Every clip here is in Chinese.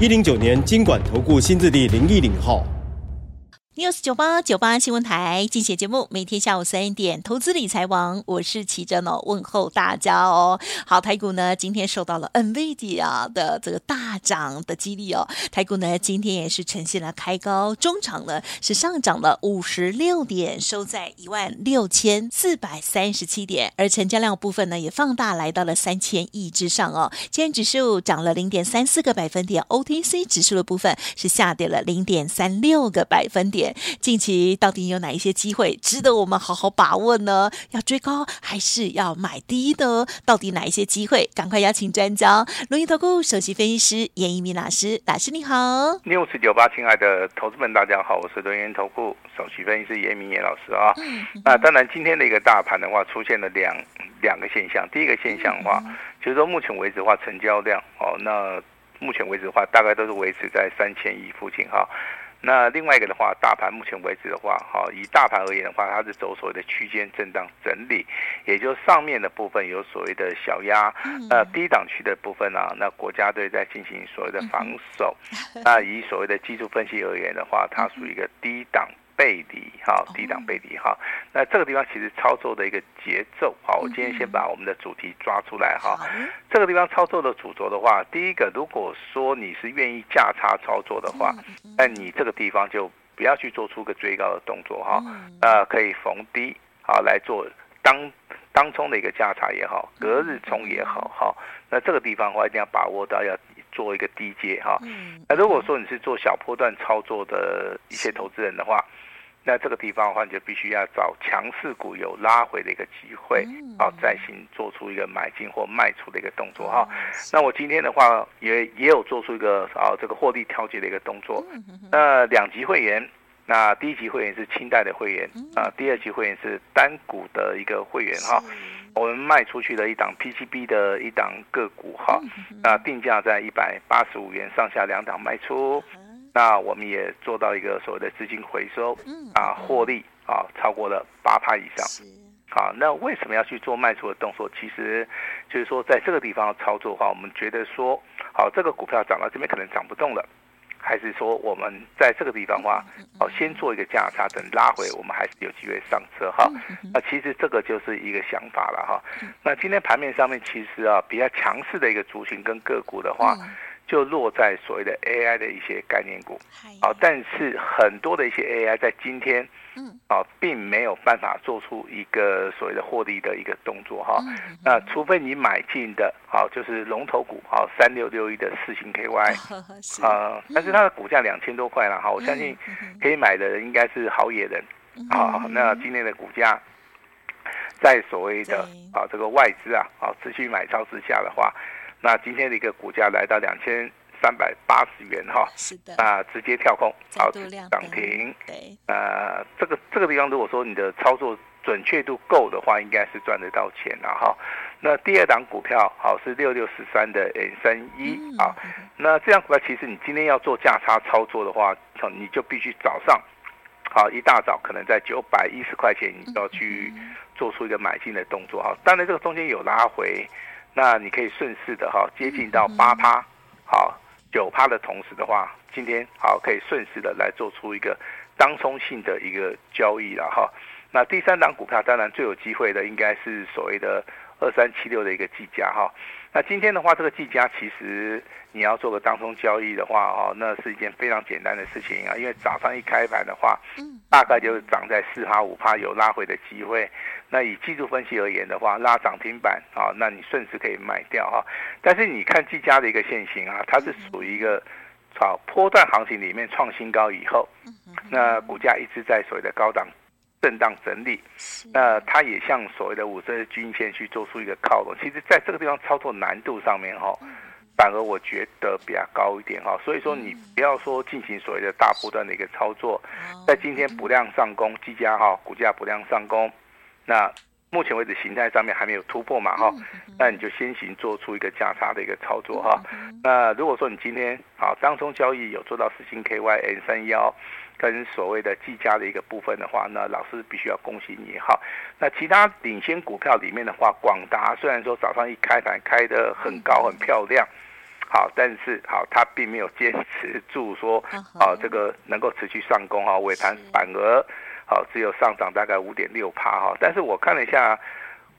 一零九年金管投顾新字第零一零号。News 九八九八新闻台精选节目，每天下午三点，投资理财王，我是琦蓁哦，问候大家哦。好，台股呢今天受到了 NVIDIA 的这个大涨的激励哦，台股呢今天也是呈现了开高，中场呢是上涨了五十六点，收在一万六千四百三十七点，而成交量部分呢也放大来到了三千亿之上哦。今天指数涨了零点三四个百分点，OTC 指数的部分是下跌了零点三六个百分点。近期到底有哪一些机会值得我们好好把握呢？要追高还是要买低的？到底哪一些机会？赶快邀请专家，龙岩投顾首席分析师严一民老师，老师你好。六四九八，亲爱的投资们，大家好，我是龙岩投顾首席分析师严一民严老师啊。嗯、那当然，今天的一个大盘的话，出现了两两个现象。第一个现象的话，嗯、就是说目前为止的话，成交量哦，那目前为止的话，大概都是维持在三千亿附近哈。那另外一个的话，大盘目前为止的话，哈，以大盘而言的话，它是走所谓的区间震荡整理，也就上面的部分有所谓的小压，那低档区的部分呢、啊，那国家队在进行所谓的防守，那以所谓的技术分析而言的话，它属于一个低档。背离哈，低档背离哈，那这个地方其实操作的一个节奏好，我今天先把我们的主题抓出来哈。这个地方操作的主轴的话，第一个，如果说你是愿意价差操作的话，那你这个地方就不要去做出个追高的动作哈，呃，可以逢低好来做当当冲的一个价差也好，隔日冲也好哈。那这个地方的话，一定要把握到要。做一个低阶哈，那如果说你是做小波段操作的一些投资人的话，那这个地方的话，你就必须要找强势股有拉回的一个机会，好再行做出一个买进或卖出的一个动作哈。那我今天的话也也有做出一个啊这个获利调节的一个动作。那两级会员，那第一级会员是清代的会员啊，第二级会员是单股的一个会员哈。我们卖出去的一档 PCB 的一档个股哈，那定价在一百八十五元上下两档卖出，那我们也做到一个所谓的资金回收，啊，获利啊超过了八趴以上，好，那为什么要去做卖出的动作？其实就是说在这个地方操作的话，我们觉得说，好，这个股票涨到这边可能涨不动了。还是说我们在这个地方的话，哦，先做一个价差，等拉回，我们还是有机会上车哈。那其实这个就是一个想法了哈。那今天盘面上面其实啊，比较强势的一个族群跟个股的话。就落在所谓的 AI 的一些概念股，好，但是很多的一些 AI 在今天，嗯，啊，并没有办法做出一个所谓的获利的一个动作哈。那除非你买进的，好，就是龙头股，好，三六六一的四星 KY，啊，但是它的股价两千多块了哈，我相信可以买的人应该是好野人，好，那今天的股价在所谓的啊这个外资啊，啊持续买超之下的话。那今天的一个股价来到两千三百八十元哈，是的，啊，直接跳空，好，涨停，对，呃，这个这个地方如果说你的操作准确度够的话，应该是赚得到钱了哈。那第二档股票好是六六十三的 N 三一啊，那这样股票其实你今天要做价差操作的话，你就必须早上，好一大早可能在九百一十块钱，你就要去做出一个买进的动作哈。当然这个中间有拉回。那你可以顺势的哈，接近到八趴，好九趴的同时的话，今天好可以顺势的来做出一个当冲性的一个交易了哈。那第三档股票当然最有机会的应该是所谓的二三七六的一个计价哈。那今天的话，这个技嘉其实你要做个当中交易的话哈，那是一件非常简单的事情啊，因为早上一开盘的话，大概就是涨在四趴五趴有拉回的机会。那以技术分析而言的话，拉涨停板啊，那你顺势可以卖掉哈。但是你看技嘉的一个线型啊，它是属于一个炒波段行情里面创新高以后，那股价一直在所谓的高档震荡整理，那它也向所谓的五日均线去做出一个靠拢。其实在这个地方操作难度上面哈，反而我觉得比较高一点哈。所以说你不要说进行所谓的大波段的一个操作，在今天不量上攻，技嘉哈股价不量上攻，那。目前为止，形态上面还没有突破嘛，哈，那你就先行做出一个价差的一个操作哈。那如果说你今天好当中交易有做到四星 KY N 三幺跟所谓的技嘉的一个部分的话，那老师必须要恭喜你哈。那其他领先股票里面的话，广达虽然说早上一开盘开得很高很漂亮，好，但是好它并没有坚持住说，啊这个能够持续上攻哈，尾盘反而。好，只有上涨大概五点六趴哈，但是我看了一下，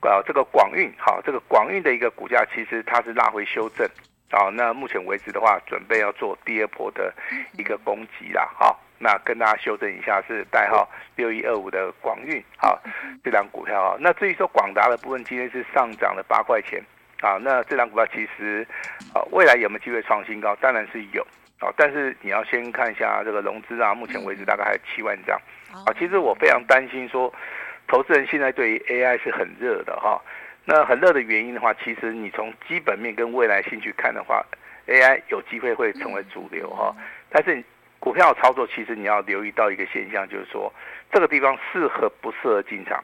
啊，这个广运，好，这个广运的一个股价其实它是拉回修正，好，那目前为止的话，准备要做第二波的一个攻击啦，好，那跟大家修正一下是代号六一二五的广运，好，这档股票啊，那至于说广达的部分，今天是上涨了八块钱，啊，那这档股票其实，啊，未来有没有机会创新高？当然是有，啊，但是你要先看一下这个融资啊，目前为止大概还有七万张。啊，其实我非常担心说，投资人现在对于 AI 是很热的哈。那很热的原因的话，其实你从基本面跟未来性去看的话，AI 有机会会成为主流哈。但是股票操作，其实你要留意到一个现象，就是说这个地方适合不适合进场，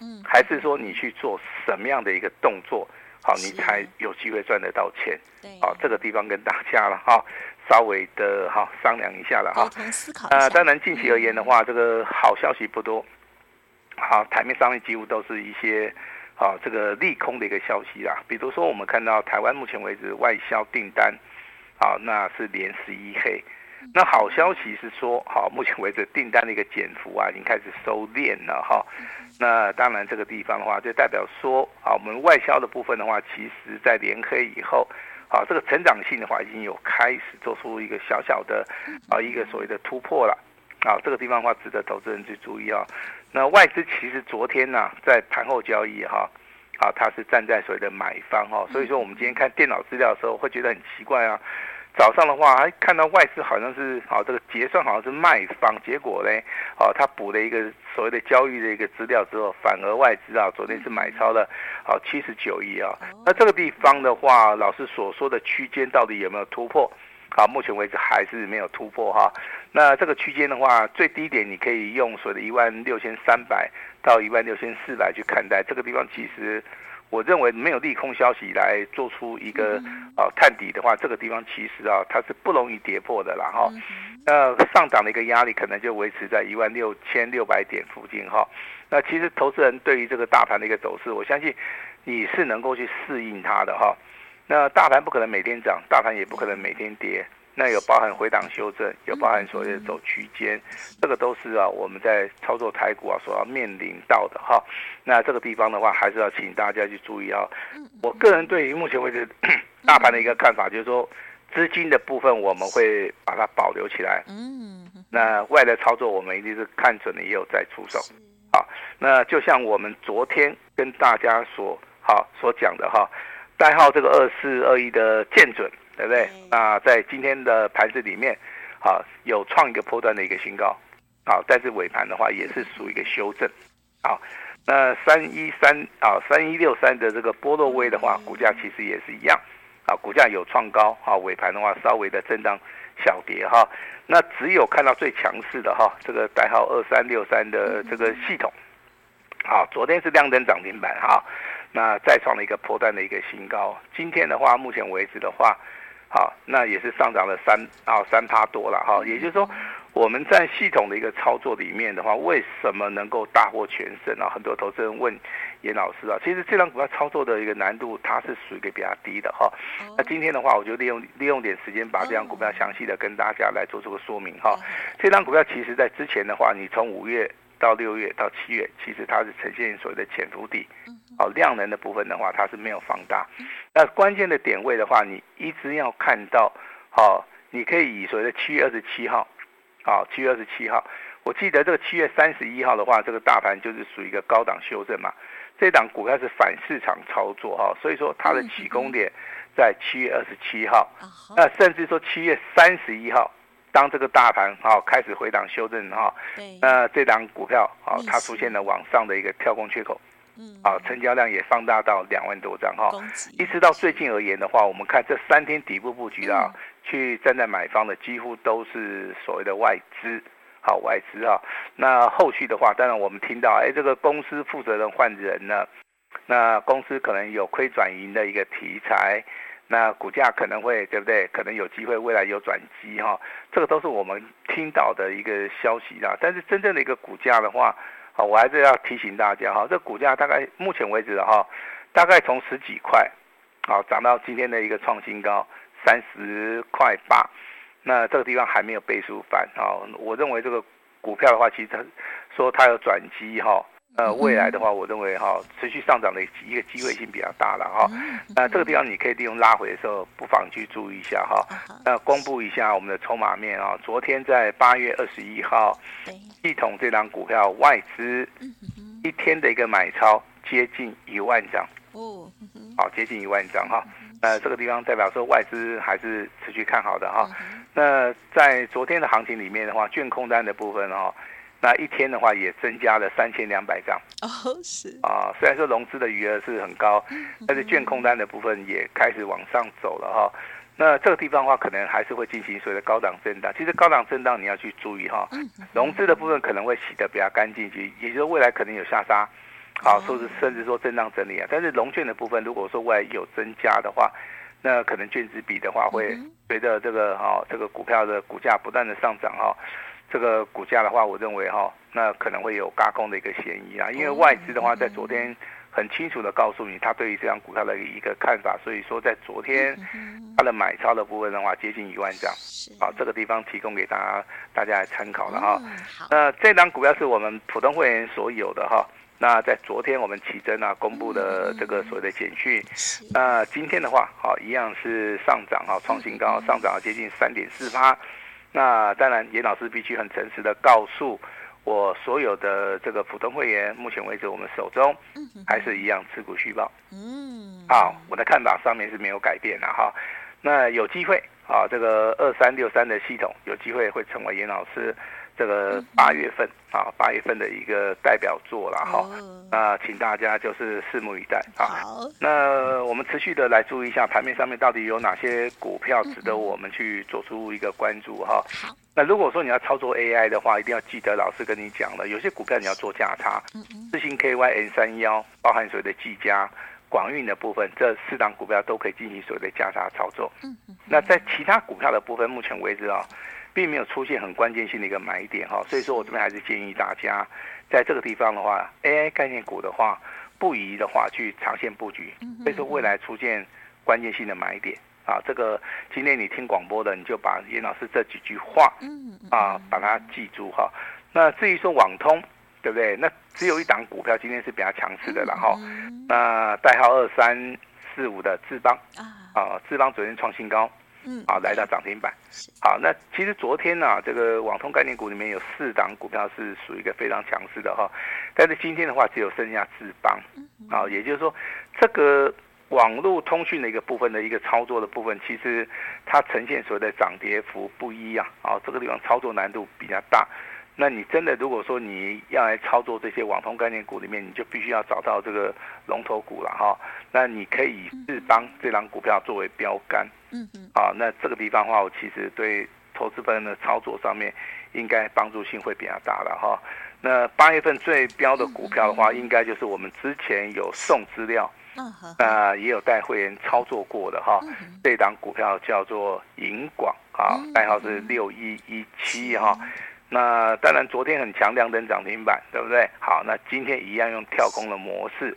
嗯，还是说你去做什么样的一个动作，好，你才有机会赚得到钱。对，好，这个地方跟大家了哈。稍微的哈商量一下了哈，呃，当然近期而言的话，这个好消息不多，好，台面上面几乎都是一些啊这个利空的一个消息啦。比如说我们看到台湾目前为止外销订单，好，那是连十一黑。那好消息是说，好，目前为止订单的一个减幅啊，已经开始收敛了哈。那当然这个地方的话，就代表说，啊，我们外销的部分的话，其实在连黑以后。好，这个成长性的话，已经有开始做出一个小小的啊一个所谓的突破了。啊，这个地方的话，值得投资人去注意啊。那外资其实昨天呢，在盘后交易哈，啊，它是站在所谓的买方哈，所以说我们今天看电脑资料的时候，会觉得很奇怪啊。早上的话，还看到外资好像是好这个结算好像是卖方，结果呢，哦，他补了一个所谓的交易的一个资料之后，反而外资啊昨天是买超了好七十九亿啊。那这个地方的话，老师所说的区间到底有没有突破？好，目前为止还是没有突破哈。那这个区间的话，最低点你可以用所谓的一万六千三百到一万六千四百去看待这个地方，其实。我认为没有利空消息来做出一个啊探底的话，这个地方其实啊它是不容易跌破的啦哈。那上涨的一个压力可能就维持在一万六千六百点附近哈。那其实投资人对于这个大盘的一个走势，我相信你是能够去适应它的哈。那大盘不可能每天涨，大盘也不可能每天跌。那有包含回档修正，有包含所谓的走区间，这个都是啊我们在操作台股啊所要面临到的哈。那这个地方的话，还是要请大家去注意啊。我个人对于目前为止 大盘的一个看法，就是说资金的部分我们会把它保留起来。嗯。那外的操作我们一定是看准了也有再出手。好，那就像我们昨天跟大家所好所讲的哈，代号这个二四二一的见准。对不对？那在今天的盘子里面，好有创一个波段的一个新高，好，但是尾盘的话也是属于一个修正，好，那三一三啊三一六三的这个波洛威的话，股价其实也是一样，啊，股价有创高，啊，尾盘的话稍微的震荡小跌哈，那只有看到最强势的哈，这个代号二三六三的这个系统，好，昨天是亮灯涨停板哈，那再创了一个波段的一个新高，今天的话，目前为止的话。好，那也是上涨了三啊三趴多了哈，也就是说，我们在系统的一个操作里面的话，为什么能够大获全胜啊？很多投资人问严老师啊，其实这张股票操作的一个难度，它是属于一个比较低的哈。那今天的话，我就利用利用点时间，把这张股票详细的跟大家来做出个说明哈。这张股票其实在之前的话，你从五月到六月到七月，其实它是呈现所谓的潜伏底。好，量能的部分的话，它是没有放大。那关键的点位的话，你一直要看到，好，你可以以所谓的七月二十七号，好，七月二十七号，我记得这个七月三十一号的话，这个大盘就是属于一个高档修正嘛。这档股票是反市场操作哈，所以说它的起攻点在七月二十七号。那甚至说七月三十一号，当这个大盘哈开始回档修正哈，那这档股票啊，它出现了往上的一个跳空缺口。啊，成交量也放大到两万多张哈。一直到最近而言的话，我们看这三天底部布局啊，去站在买方的几乎都是所谓的外资，好外资啊。那后续的话，当然我们听到，哎，这个公司负责人换人了，那公司可能有亏转盈的一个题材。那股价可能会对不对？可能有机会未来有转机哈，这个都是我们听到的一个消息啦。但是真正的一个股价的话，好，我还是要提醒大家哈，这股价大概目前为止哈，大概从十几块，好涨到今天的一个创新高三十块八，那这个地方还没有倍数翻啊。我认为这个股票的话，其实它说它有转机哈。呃，未来的话，我认为哈，持续上涨的一个机会性比较大了哈。那这个地方你可以利用拉回的时候，不妨去注意一下哈。那公布一下我们的筹码面啊，昨天在八月二十一号，系统这档股票外资一天的一个买超接近一万张哦，好，接近一万张哈。那这个地方代表说外资还是持续看好的哈。那在昨天的行情里面的话，券空单的部分哈。那一天的话也增加了三千两百张哦，是啊，虽然说融资的余额是很高，但是券空单的部分也开始往上走了哈。那这个地方的话，可能还是会进行所谓的高档震荡。其实高档震荡你要去注意哈，融资的部分可能会洗得比较干净，也就是未来可能有下杀，好，说是甚至说震荡整理啊。但是融券的部分，如果说未来有增加的话，那可能券资比的话会随着这个哈这个股票的股价不断的上涨哈。这个股价的话，我认为哈，那可能会有轧空的一个嫌疑啊。因为外资的话，在昨天很清楚的告诉你，他对于这张股票的一个看法。所以说，在昨天他的买超的部分的话，接近一万张。好，这个地方提供给大家大家来参考了哈。那这张股票是我们普通会员所有的哈。那在昨天我们奇珍啊公布的这个所谓的简讯，那今天的话，好，一样是上涨哈，创新高，上涨了接近三点四八。那当然，严老师必须很诚实的告诉我所有的这个普通会员，目前为止我们手中还是一样持股续报。嗯，好，我的看法上面是没有改变的哈。那有机会啊，这个二三六三的系统有机会会成为严老师。这个八月份啊，八月份的一个代表作了哈，那请大家就是拭目以待啊。好，那我们持续的来注意一下盘面上面到底有哪些股票值得我们去做出一个关注哈。好，那如果说你要操作 AI 的话，一定要记得老师跟你讲了，有些股票你要做价差。四星 KY N 三幺，包含所谓的技嘉、广运的部分，这四档股票都可以进行所谓的价差操作。嗯那在其他股票的部分，目前为止啊。并没有出现很关键性的一个买点哈，所以说我这边还是建议大家，在这个地方的话，AI 概念股的话，不宜的话去长线布局，所以说未来出现关键性的买点啊，这个今天你听广播的，你就把严老师这几句话啊，把它记住哈。那至于说网通，对不对？那只有一档股票今天是比较强势的了哈，那代号二三四五的智邦啊，智邦昨天创新高。嗯，好，来到涨停板。好，那其实昨天呢、啊，这个网通概念股里面有四档股票是属于一个非常强势的哈，但是今天的话只有剩下智邦。啊，也就是说，这个网络通讯的一个部分的一个操作的部分，其实它呈现所谓的涨跌幅不一啊，啊，这个地方操作难度比较大。那你真的如果说你要来操作这些网通概念股里面，你就必须要找到这个龙头股了哈。那你可以以日邦这档股票作为标杆，嗯嗯，啊，那这个地方的话，我其实对投资朋友的操作上面应该帮助性会比较大了哈。那八月份最标的股票的话，应该就是我们之前有送资料，那也有带会员操作过的哈。这档股票叫做银广啊，代号是六一一七哈。那当然，昨天很强，亮灯涨停板，对不对？好，那今天一样用跳空的模式，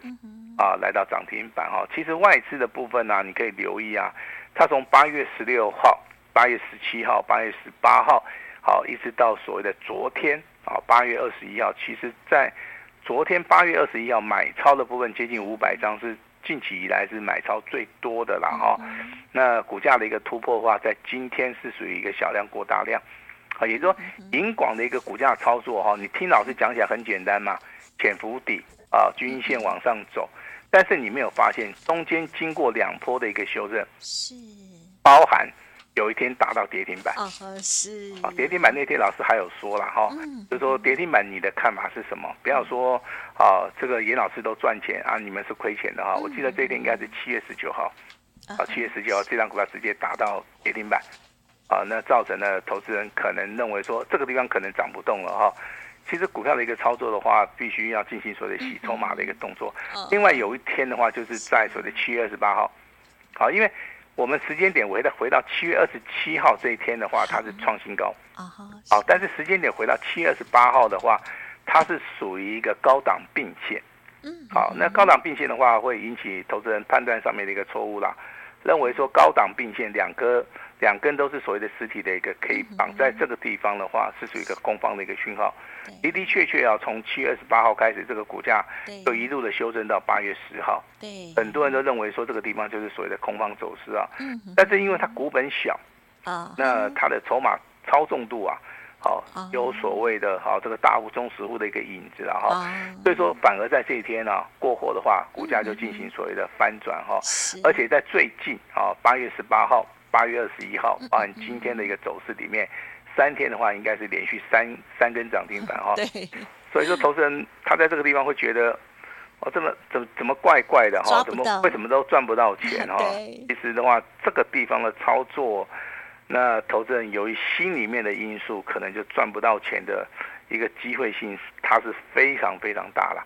啊，来到涨停板哈。其实外资的部分呢、啊，你可以留意啊，它从八月十六号、八月十七号、八月十八号，好，一直到所谓的昨天啊，八月二十一号，其实在昨天八月二十一号买超的部分接近五百张，是近期以来是买超最多的了哈。那股价的一个突破的话，在今天是属于一个小量过大量。啊，也就是说，银广的一个股价操作哈，你听老师讲起来很简单嘛，潜伏底啊，均线往上走，但是你没有发现中间经过两波的一个修正，是包含有一天达到跌停板。哦，是。啊，跌停板那天老师还有说了哈，嗯、就是说跌停板你的看法是什么？不要说啊，这个严老师都赚钱啊，你们是亏钱的哈。嗯、我记得这一天应该是七月十九号，啊，七月十九号这张股票直接达到跌停板，啊，那造成了投资人可能认为说这个地方可能涨不动了哈。其实股票的一个操作的话，必须要进行所谓的洗筹码的一个动作。另外有一天的话，就是在所谓的七月二十八号，好，因为我们时间点回到回到七月二十七号这一天的话，它是创新高啊。好，但是时间点回到七月二十八号的话，它是属于一个高档并线。嗯好，那高档并线的话，会引起投资人判断上面的一个错误啦，认为说高档并线两个。两根都是所谓的实体的一个 K 绑，在这个地方的话是属于一个攻方的一个讯号，的的确确啊，从七月二十八号开始，这个股价就一路的修正到八月十号，对，很多人都认为说这个地方就是所谓的空方走势啊，嗯但是因为它股本小啊，那它的筹码操纵度啊，好有所谓的好这个大户中实户的一个影子啊哈，所以说反而在这一天呢过后的话，股价就进行所谓的翻转哈，而且在最近啊八月十八号。八月二十一号，包含今天的一个走势里面，三天的话应该是连续三三根涨停板哈。对。所以说，投资人他在这个地方会觉得，哦，这么怎么怎么怪怪的哈？怎么为什么都赚不到钱哈？其实的话，这个地方的操作，那投资人由于心里面的因素，可能就赚不到钱的一个机会性，它是非常非常大了。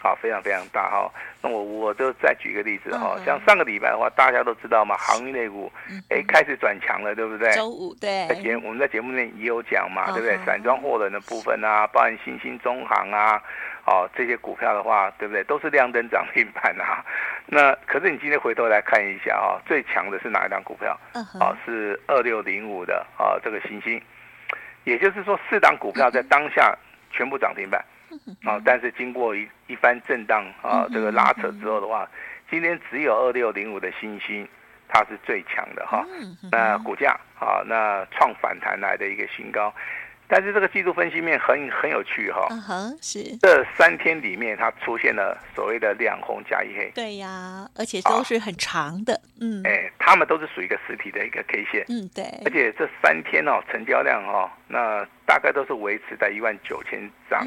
好，非常非常大哈。那我我就再举个例子哈，像上个礼拜的话，大家都知道嘛，航运类股哎开始转强了，对不对？周五对。在节我们在节目内也有讲嘛，对不对？散装货轮的部分啊，包含新兴中航啊，哦这些股票的话，对不对？都是亮灯涨停板啊。那可是你今天回头来看一下啊，最强的是哪一档股票？哦，是二六零五的啊，这个新兴。也就是说，四档股票在当下全部涨停板。啊，但是经过一一番震荡啊，这个拉扯之后的话，今天只有二六零五的新星，它是最强的哈。那股价啊，那创反弹来的一个新高。但是这个技术分析面很很有趣哈，嗯哼，是。这三天里面它出现了所谓的两红加一黑，对呀，而且都是很长的，嗯，哎，他们都是属于一个实体的一个 K 线，嗯，对，而且这三天哦，成交量哈，那大概都是维持在一万九千张，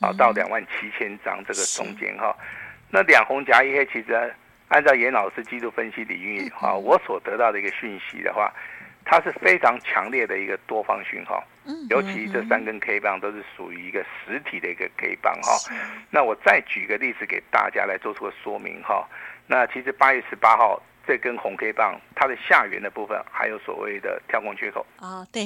啊，到两万七千张这个中间哈，那两红加一黑，其实按照严老师技术分析领域哈，我所得到的一个讯息的话。它是非常强烈的一个多方讯号，尤其这三根 K 棒都是属于一个实体的一个 K 棒哈。那我再举个例子给大家来做出个说明哈。那其实八月十八号这根红 K 棒，它的下缘的部分还有所谓的跳空缺口啊，对，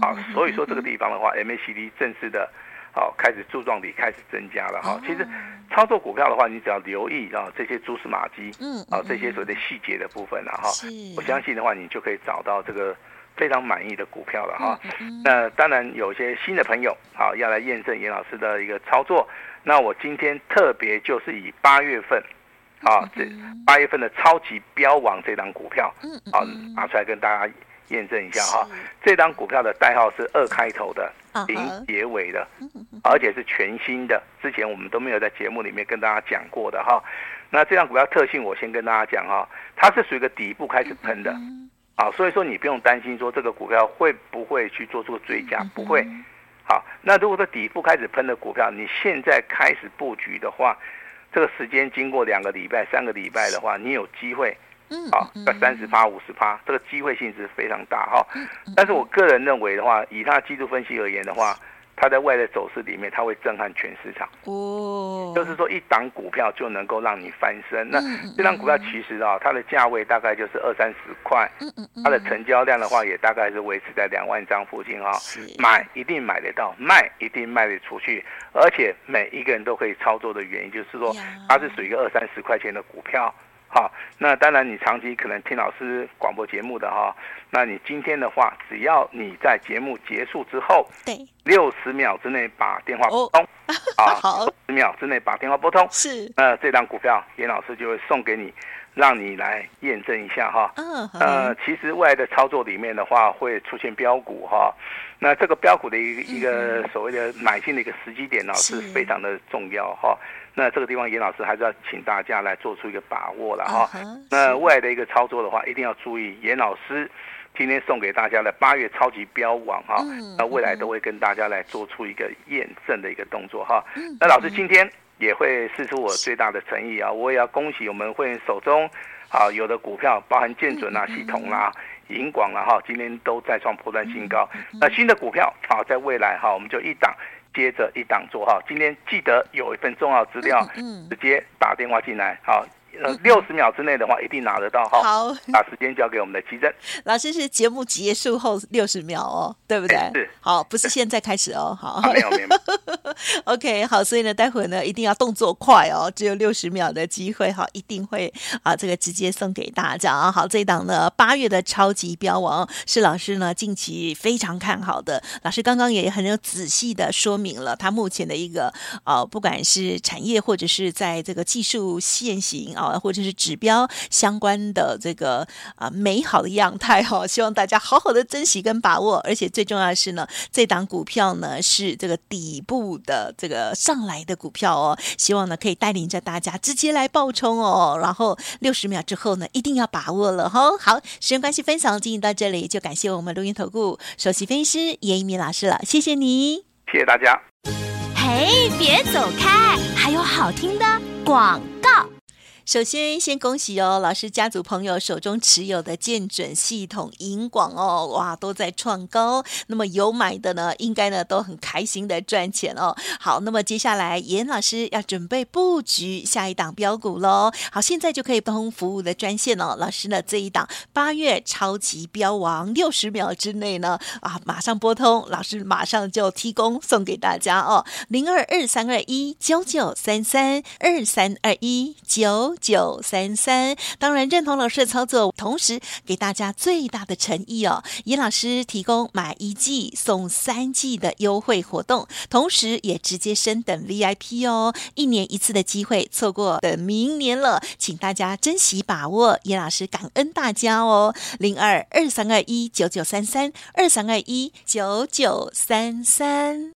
啊，所以说这个地方的话，MACD 正式的。好，开始柱状体开始增加了哈。其实操作股票的话，你只要留意啊这些蛛丝马迹，嗯，啊这些所谓的细节的部分了哈。我相信的话，你就可以找到这个非常满意的股票了哈。那当然有些新的朋友好要来验证严老师的一个操作。那我今天特别就是以八月份啊这八月份的超级标王这档股票，嗯，啊拿出来跟大家。验证一下哈，这档股票的代号是二开头的，零结尾的，而且是全新的，之前我们都没有在节目里面跟大家讲过的哈。那这样股票特性我先跟大家讲哈，它是属于一个底部开始喷的，啊，所以说你不用担心说这个股票会不会去做出个追加，不会。好，那如果说底部开始喷的股票，你现在开始布局的话，这个时间经过两个礼拜、三个礼拜的话，你有机会。嗯，好，在三十趴、五十趴，这个机会性是非常大哈。但是我个人认为的话，以它技术分析而言的话，它在外的走势里面，它会震撼全市场。哦，就是说一档股票就能够让你翻身。那这档股票其实啊，它的价位大概就是二三十块，它的成交量的话也大概是维持在两万张附近哈。买一定买得到，卖一定卖得出去，而且每一个人都可以操作的原因，就是说它是属于一个二三十块钱的股票。好，那当然你长期可能听老师广播节目的哈，那你今天的话，只要你在节目结束之后，对，六十秒之内把电话拨通，啊，好，六十秒之内把电话拨通，是，那这张股票严老师就会送给你，让你来验证一下哈。嗯，呃，其实未来的操作里面的话，会出现标股哈，那这个标股的一个一个所谓的买进的一个时机点呢，是非常的重要哈。那这个地方，严老师还是要请大家来做出一个把握了哈。那未来的一个操作的话，一定要注意严老师今天送给大家的八月超级标王哈，那未来都会跟大家来做出一个验证的一个动作哈。那老师今天也会试出我最大的诚意啊，我也要恭喜我们会员手中啊有的股票，包含建准啊、系统啦、银广啦哈，今天都再创破断新高。那新的股票啊，在未来哈，我们就一档。接着一档做哈，今天记得有一份重要资料，直接打电话进来好。呃，六十秒之内的话，一定拿得到哈。好，把时间交给我们的奇珍 老师，是节目结束后六十秒哦，对不对？是。好，不是现在开始哦。好，没 有没有。OK，好，所以呢，待会呢一定要动作快哦，只有六十秒的机会哈，一定会啊，这个直接送给大家啊。好，这一档呢，八月的超级标王是老师呢近期非常看好的。老师刚刚也很有仔细的说明了他目前的一个啊，不管是产业或者是在这个技术线型啊。或者是指标相关的这个啊美好的样态哈，希望大家好好的珍惜跟把握，而且最重要的是呢，这档股票呢是这个底部的这个上来的股票哦，希望呢可以带领着大家直接来爆冲哦，然后六十秒之后呢一定要把握了哈。好，时间关系，分享进行到这里，就感谢我们录音投顾首席分析师严一鸣老师了，谢谢你，谢谢大家。嘿，别走开，还有好听的广告。首先，先恭喜哦，老师家族朋友手中持有的建准系统、银广哦，哇，都在创高。那么有买的呢，应该呢都很开心的赚钱哦。好，那么接下来严老师要准备布局下一档标股喽。好，现在就可以通服务的专线哦。老师呢这一档八月超级标王，六十秒之内呢啊，马上拨通，老师马上就提供送给大家哦。零二二三二一九九三三二三二一九。九三三，当然认同老师的操作，同时给大家最大的诚意哦。尹老师提供买一季送三季的优惠活动，同时也直接升等 VIP 哦。一年一次的机会，错过等明年了，请大家珍惜把握。尹老师感恩大家哦，零二二三二一九九三三二三二一九九三三。